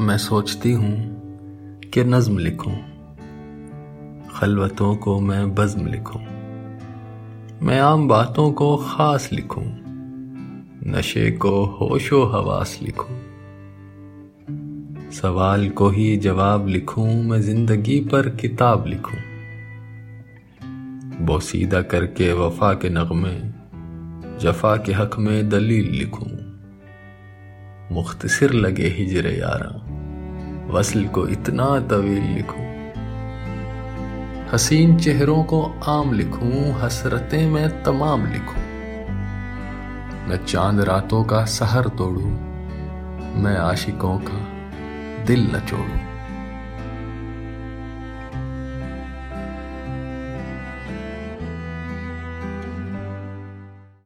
मैं सोचती हूँ कि नज्म लिखूं, खलवतों को मैं बज्म लिखूं, मैं आम बातों को खास लिखूं, नशे को होशो हवास लिखूं। सवाल को ही जवाब लिखूं, मैं ज़िंदगी पर किताब लिखूं। बोसीदा करके वफा के नगमे, जफा के हक में दलील लिखूं। मुख्तसर लगे हिजर यारा। वसल को इतना तवील लिखूं। हसीन चेहरों को आम लिखूं, हसरतें मैं तमाम लिखूं। मैं चाँद रातों का सहर तोड़ूं, मैं आशिकों का दिल न छोड़ूं